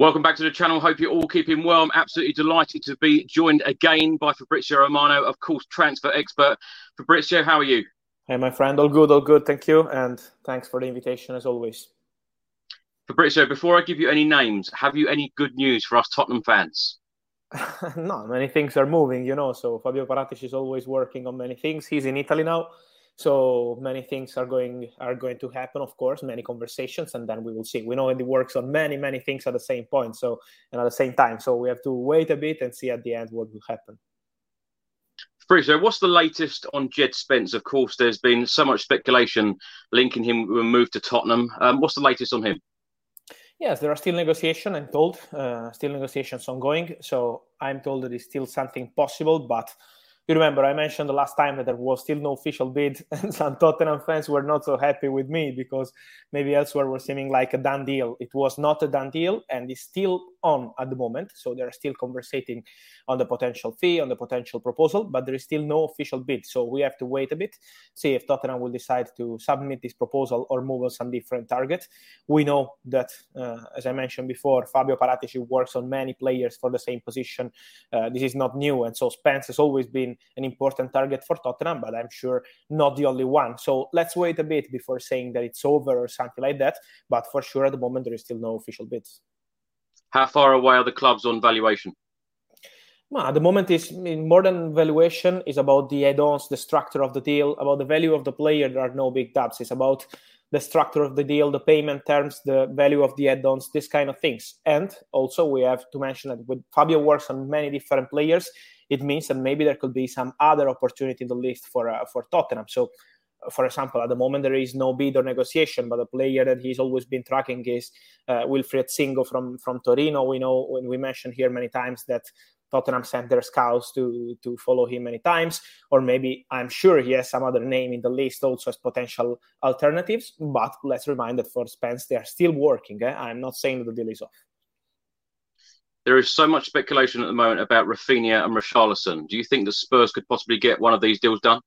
Welcome back to the channel. Hope you're all keeping well. I'm absolutely delighted to be joined again by Fabrizio Romano, of course, transfer expert. Fabrizio, how are you? Hey, my friend. All good, all good. Thank you. And thanks for the invitation as always. Fabrizio, before I give you any names, have you any good news for us Tottenham fans? no, many things are moving, you know. So Fabio Paratici is always working on many things. He's in Italy now. So many things are going are going to happen, of course, many conversations, and then we will see. We know it works on many many things at the same point, so and at the same time. So we have to wait a bit and see at the end what will happen. So, what's the latest on Jed Spence? Of course, there's been so much speculation linking him with a move to Tottenham. Um, what's the latest on him? Yes, there are still negotiations. I'm told, uh, still negotiations ongoing. So I'm told that it's still something possible, but you remember I mentioned the last time that there was still no official bid, and some Tottenham fans were not so happy with me because maybe elsewhere was seeming like a done deal. It was not a done deal, and it's still on at the moment. So they're still conversating on the potential fee, on the potential proposal, but there is still no official bid. So we have to wait a bit, see if Tottenham will decide to submit this proposal or move on some different target. We know that, uh, as I mentioned before, Fabio Paratici works on many players for the same position. Uh, this is not new, and so Spence has always been an important target for Tottenham, but I'm sure not the only one. So let's wait a bit before saying that it's over or something like that. But for sure, at the moment, there is still no official bids. How far away are the clubs on valuation? Well, at the moment, is more than valuation is about the add-ons, the structure of the deal, about the value of the player. There are no big dubs. It's about the structure of the deal, the payment terms, the value of the add-ons, this kind of things. And also, we have to mention that with Fabio works on many different players, it means that maybe there could be some other opportunity in the list for uh, for Tottenham. So, for example, at the moment there is no bid or negotiation, but a player that he's always been tracking is uh, Wilfried Singo from from Torino. We know when we mentioned here many times that Tottenham sent their scouts to to follow him many times, or maybe I'm sure he has some other name in the list also as potential alternatives. But let's remind that for Spence they are still working. Eh? I'm not saying that the deal is off. There is so much speculation at the moment about Raphinha and Richarlison. Do you think the Spurs could possibly get one of these deals done?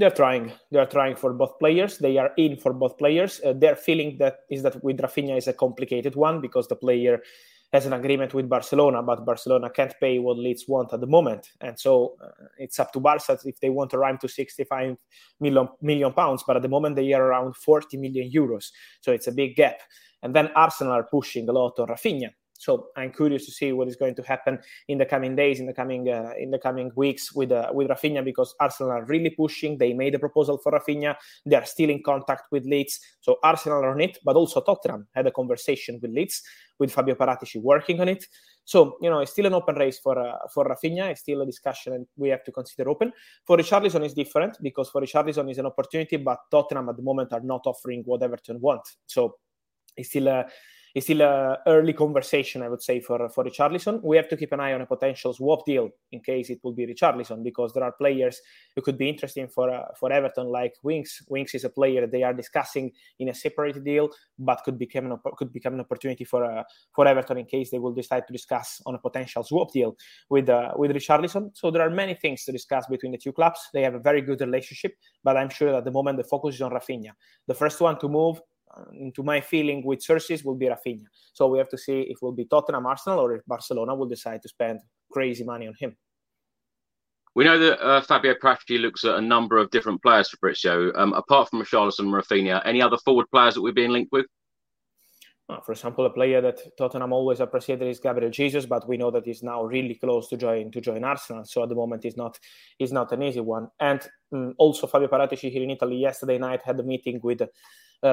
They're trying. They're trying for both players. They are in for both players. Uh, their feeling that is that with Raphinha is a complicated one because the player has an agreement with Barcelona, but Barcelona can't pay what Leeds want at the moment, and so uh, it's up to Barca if they want to run to 65 million million pounds. But at the moment, they are around 40 million euros, so it's a big gap. And then Arsenal are pushing a lot on Raphinha. So I'm curious to see what is going to happen in the coming days, in the coming uh, in the coming weeks with uh, with Raphinha, because Arsenal are really pushing. They made a proposal for Raphinha. They are still in contact with Leeds. So Arsenal are on it, but also Tottenham had a conversation with Leeds with Fabio Paratici working on it. So you know, it's still an open race for uh, for Raphinha. It's still a discussion, and we have to consider open. For Richarlison, is different because for Richarlison is an opportunity, but Tottenham at the moment are not offering what Everton want. So it's still a it's still a early conversation, I would say, for for Richarlison. We have to keep an eye on a potential swap deal in case it will be Richarlison, because there are players who could be interesting for uh, for Everton, like Winks. Winks is a player they are discussing in a separate deal, but could become an could become an opportunity for uh, for Everton in case they will decide to discuss on a potential swap deal with uh, with Richarlison. So there are many things to discuss between the two clubs. They have a very good relationship, but I'm sure that at the moment the focus is on Raphinha. The first one to move into my feeling with sources will be Raphinha. So we have to see if it will be Tottenham, Arsenal, or if Barcelona will decide to spend crazy money on him. We know that uh, Fabio Paratici looks at a number of different players for. Um, apart from Richarlison and Raphinha, any other forward players that we're being linked with? Uh, for example, a player that Tottenham always appreciated is Gabriel Jesus, but we know that he's now really close to join to join Arsenal. So at the moment, he's not he's not an easy one. And um, also Fabio Paratici here in Italy yesterday night had a meeting with uh,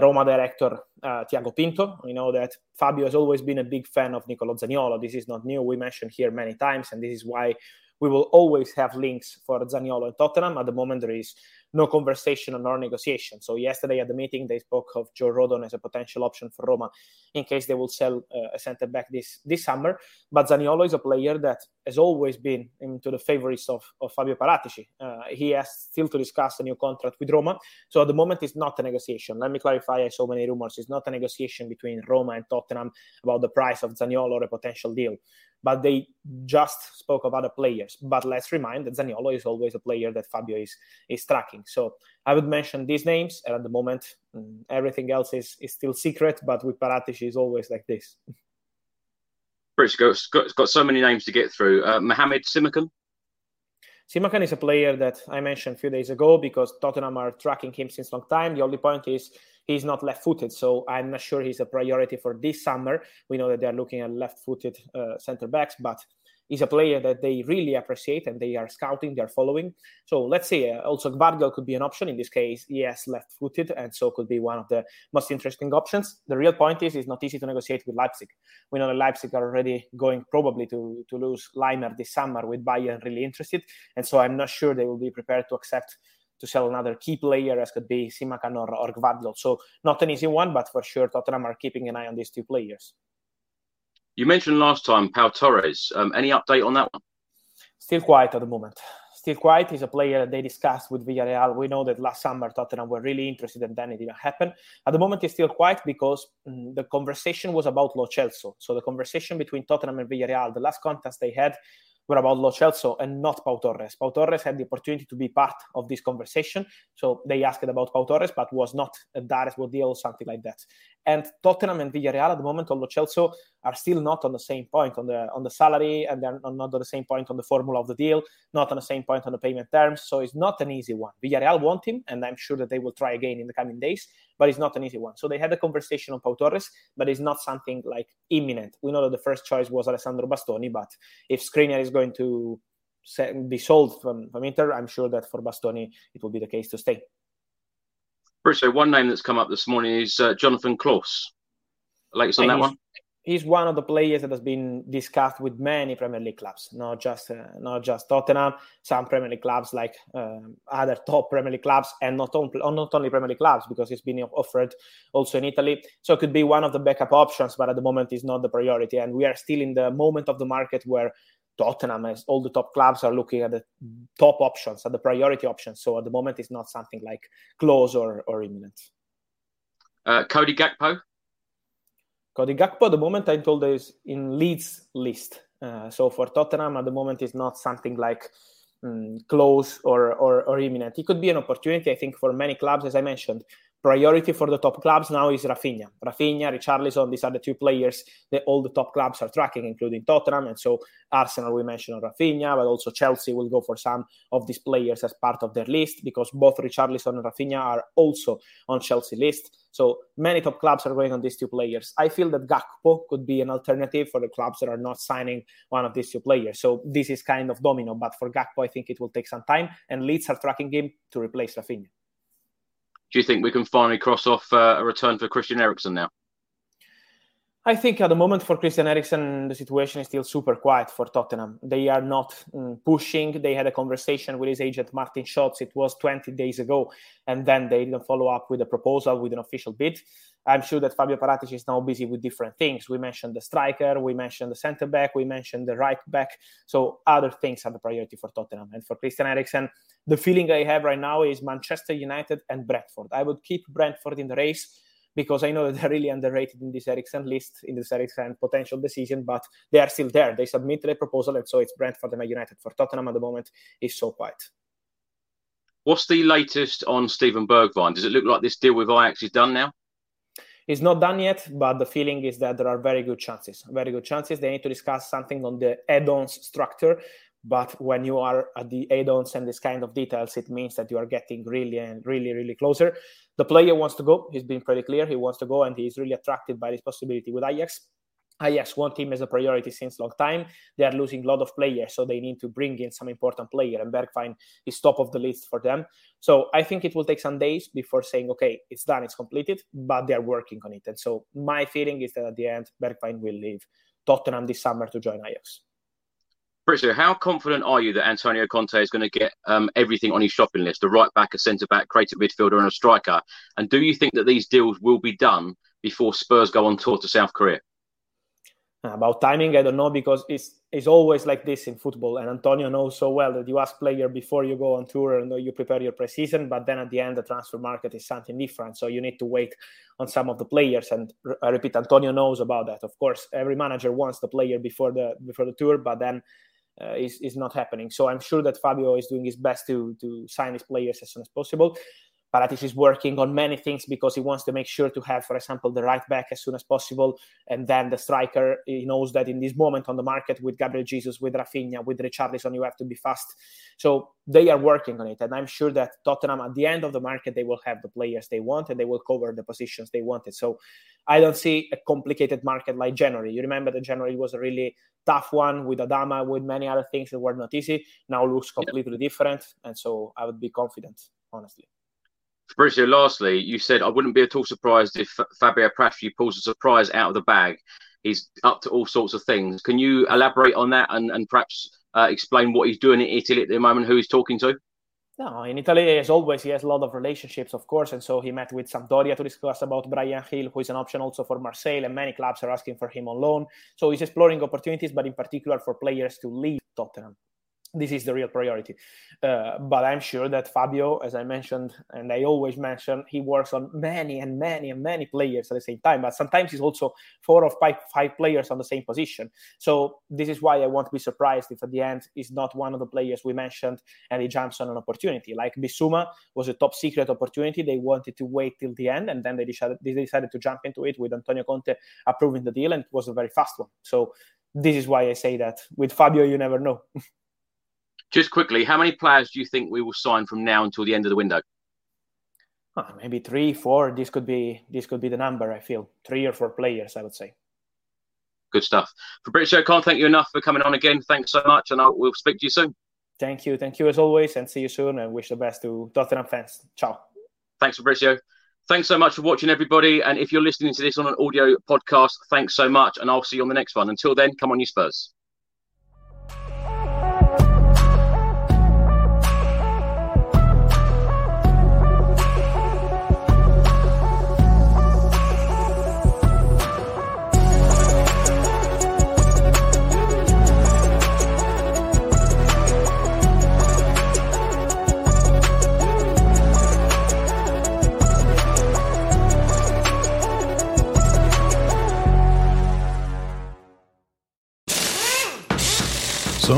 Roma director uh, Tiago Pinto. We know that Fabio has always been a big fan of Nicolo Zaniolo. This is not new. We mentioned here many times, and this is why we will always have links for Zaniolo and Tottenham. At the moment, there is no conversation nor negotiation. So yesterday at the meeting, they spoke of Joe Rodon as a potential option for Roma in case they will sell uh, a centre back this this summer. But Zaniolo is a player that has always been into the favorites of, of Fabio Paratici. Uh, he has still to discuss a new contract with Roma. So at the moment, it's not a negotiation. Let me clarify. I saw many rumors. It's not a negotiation between Roma and Tottenham about the price of Zaniolo or a potential deal but they just spoke of other players. But let's remind that Zaniolo is always a player that Fabio is is tracking. So I would mention these names, and at the moment, mm, everything else is, is still secret. But with Paratici, is always like this. It's got, it's got so many names to get through. Uh, Mohamed Simakan. Simakan is a player that I mentioned a few days ago because Tottenham are tracking him since long time. The only point is he's not left footed. So I'm not sure he's a priority for this summer. We know that they're looking at left footed uh, center backs, but he's a player that they really appreciate and they are scouting, they're following. So let's see. Uh, also, Gvardiol could be an option. In this case, yes, left footed, and so could be one of the most interesting options. The real point is it's not easy to negotiate with Leipzig. We know that Leipzig are already going probably to, to lose Laimer this summer with Bayern really interested. And so I'm not sure they will be prepared to accept to sell another key player as could be Simakan or, or Gvardiol. So not an easy one, but for sure Tottenham are keeping an eye on these two players. You mentioned last time Pau Torres. Um, any update on that one? Still quiet at the moment. Still quiet. He's a player that they discussed with Villarreal. We know that last summer Tottenham were really interested, and then it didn't happen. At the moment, he's still quiet because mm, the conversation was about Lo Celso. So the conversation between Tottenham and Villarreal, the last contest they had, were about Lo Celso and not Pau Torres. Pau Torres had the opportunity to be part of this conversation. So they asked about Pau Torres, but was not a direct deal or something like that. And Tottenham and Villarreal at the moment on Lo Celso are still not on the same point on the on the salary, and they're not on the same point on the formula of the deal, not on the same point on the payment terms. So it's not an easy one. Villarreal want him, and I'm sure that they will try again in the coming days, but it's not an easy one. So they had a conversation on Pau Torres, but it's not something like imminent. We know that the first choice was Alessandro Bastoni, but if Skriniar is going to be sold from, from Inter, I'm sure that for Bastoni it will be the case to stay. Bruce, so one name that's come up this morning is uh, Jonathan Clauss. Latest on and that one? He's one of the players that has been discussed with many Premier League clubs, not just uh, not just Tottenham. Some Premier League clubs, like um, other top Premier League clubs, and not only not only Premier League clubs, because he's been offered also in Italy. So it could be one of the backup options, but at the moment, it's not the priority. And we are still in the moment of the market where Tottenham, as all the top clubs are looking at the top options, at the priority options. So at the moment, it's not something like close or, or imminent. Uh, Cody Gakpo? Cody Gakpo, at the moment, I'm told is in Leeds list. Uh, so for Tottenham, at the moment, is not something like um, close or, or, or imminent. It could be an opportunity, I think, for many clubs. As I mentioned, priority for the top clubs now is Raphinha. Raphinha, Richarlison, these are the two players that all the top clubs are tracking, including Tottenham. And so Arsenal, we mentioned Raphinha, but also Chelsea will go for some of these players as part of their list because both Richarlison and Raphinha are also on Chelsea list. So many top clubs are going on these two players. I feel that Gakpo could be an alternative for the clubs that are not signing one of these two players. So this is kind of domino, but for Gakpo, I think it will take some time, and Leeds are tracking him to replace Raphinha do you think we can finally cross off uh, a return for Christian Eriksen now? I think at the moment for Christian Eriksen, the situation is still super quiet for Tottenham. They are not um, pushing. They had a conversation with his agent Martin Schoots. It was 20 days ago, and then they didn't follow up with a proposal with an official bid. I'm sure that Fabio Paratici is now busy with different things. We mentioned the striker, we mentioned the centre back, we mentioned the right back. So other things are the priority for Tottenham. And for Christian Eriksen, the feeling I have right now is Manchester United and Brentford. I would keep Brentford in the race because I know that they're really underrated in this Eriksen list, in this Eriksen potential decision, but they are still there. They submitted a proposal, and so it's Brentford and United. For Tottenham at the moment, is so quiet. What's the latest on Steven Bergwijn? Does it look like this deal with Ajax is done now? It's not done yet, but the feeling is that there are very good chances. Very good chances. They need to discuss something on the add-ons structure. But when you are at the add-ons and this kind of details, it means that you are getting really and really, really closer. The player wants to go. He's been pretty clear. He wants to go, and he's really attracted by this possibility with Ajax. Ajax want him as a priority since long time. They are losing a lot of players, so they need to bring in some important player, and Bergwijn is top of the list for them. So I think it will take some days before saying, okay, it's done, it's completed, but they are working on it. And so my feeling is that at the end, Bergwijn will leave Tottenham this summer to join Ajax. Brizio, how confident are you that Antonio Conte is going to get um, everything on his shopping list a right back, a centre back, creative midfielder, and a striker? And do you think that these deals will be done before Spurs go on tour to South Korea? About timing, I don't know because it's it's always like this in football, and Antonio knows so well that you ask player before you go on tour and you prepare your preseason, but then at the end the transfer market is something different, so you need to wait on some of the players. And I repeat, Antonio knows about that. Of course, every manager wants the player before the before the tour, but then uh, is, is not happening. So I'm sure that Fabio is doing his best to to sign his players as soon as possible. Paratici is working on many things because he wants to make sure to have, for example, the right back as soon as possible, and then the striker. He knows that in this moment on the market with Gabriel Jesus, with Raphinha, with Richarlison, you have to be fast. So they are working on it, and I'm sure that Tottenham at the end of the market they will have the players they want and they will cover the positions they wanted. So I don't see a complicated market like January. You remember that January was a really tough one with Adama, with many other things that were not easy. Now looks completely yeah. different, and so I would be confident, honestly. Fabrizio, lastly, you said I wouldn't be at all surprised if Fabio Paratici pulls a surprise out of the bag. He's up to all sorts of things. Can you elaborate on that and, and perhaps uh, explain what he's doing in Italy at the moment, who he's talking to? No, in Italy, as always, he has a lot of relationships, of course, and so he met with Sampdoria to discuss about Bryan Gil, who is an option also for Marseille, and many clubs are asking for him on loan. So he's exploring opportunities, but in particular for players to leave Tottenham this is the real priority. Uh, but I'm sure that Fabio, as I mentioned, and I always mention, he works on many and many and many players at the same time. But sometimes it's also four or five, five players on the same position. So this is why I won't be surprised if at the end is not one of the players we mentioned and he jumps on an opportunity. Like Bissouma was a top secret opportunity. They wanted to wait till the end, and then they decided they decided to jump into it with Antonio Conte approving the deal, and it was a very fast one. So this is why I say that with Fabio, you never know. Just quickly, how many players do you think we will sign from now until the end of the window? Maybe three, four. This could be this could be the number. I feel three or four players. I would say. Good stuff. Fabrizio, can't thank you enough for coming on again. Thanks so much, and I'll, we'll speak to you soon. Thank you, thank you as always, and see you soon. And wish the best to Tottenham fans. Ciao. Thanks, Fabrizio. Thanks so much for watching, everybody. And if you're listening to this on an audio podcast, thanks so much. And I'll see you on the next one. Until then, come on, you Spurs.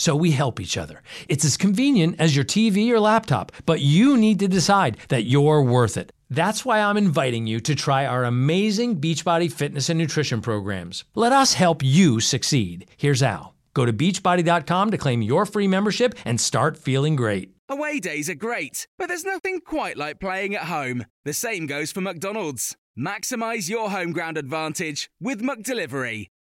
so we help each other. It's as convenient as your TV or laptop, but you need to decide that you're worth it. That's why I'm inviting you to try our amazing Beachbody fitness and nutrition programs. Let us help you succeed. Here's how. Go to beachbody.com to claim your free membership and start feeling great. Away days are great, but there's nothing quite like playing at home. The same goes for McDonald's. Maximize your home ground advantage with McDelivery.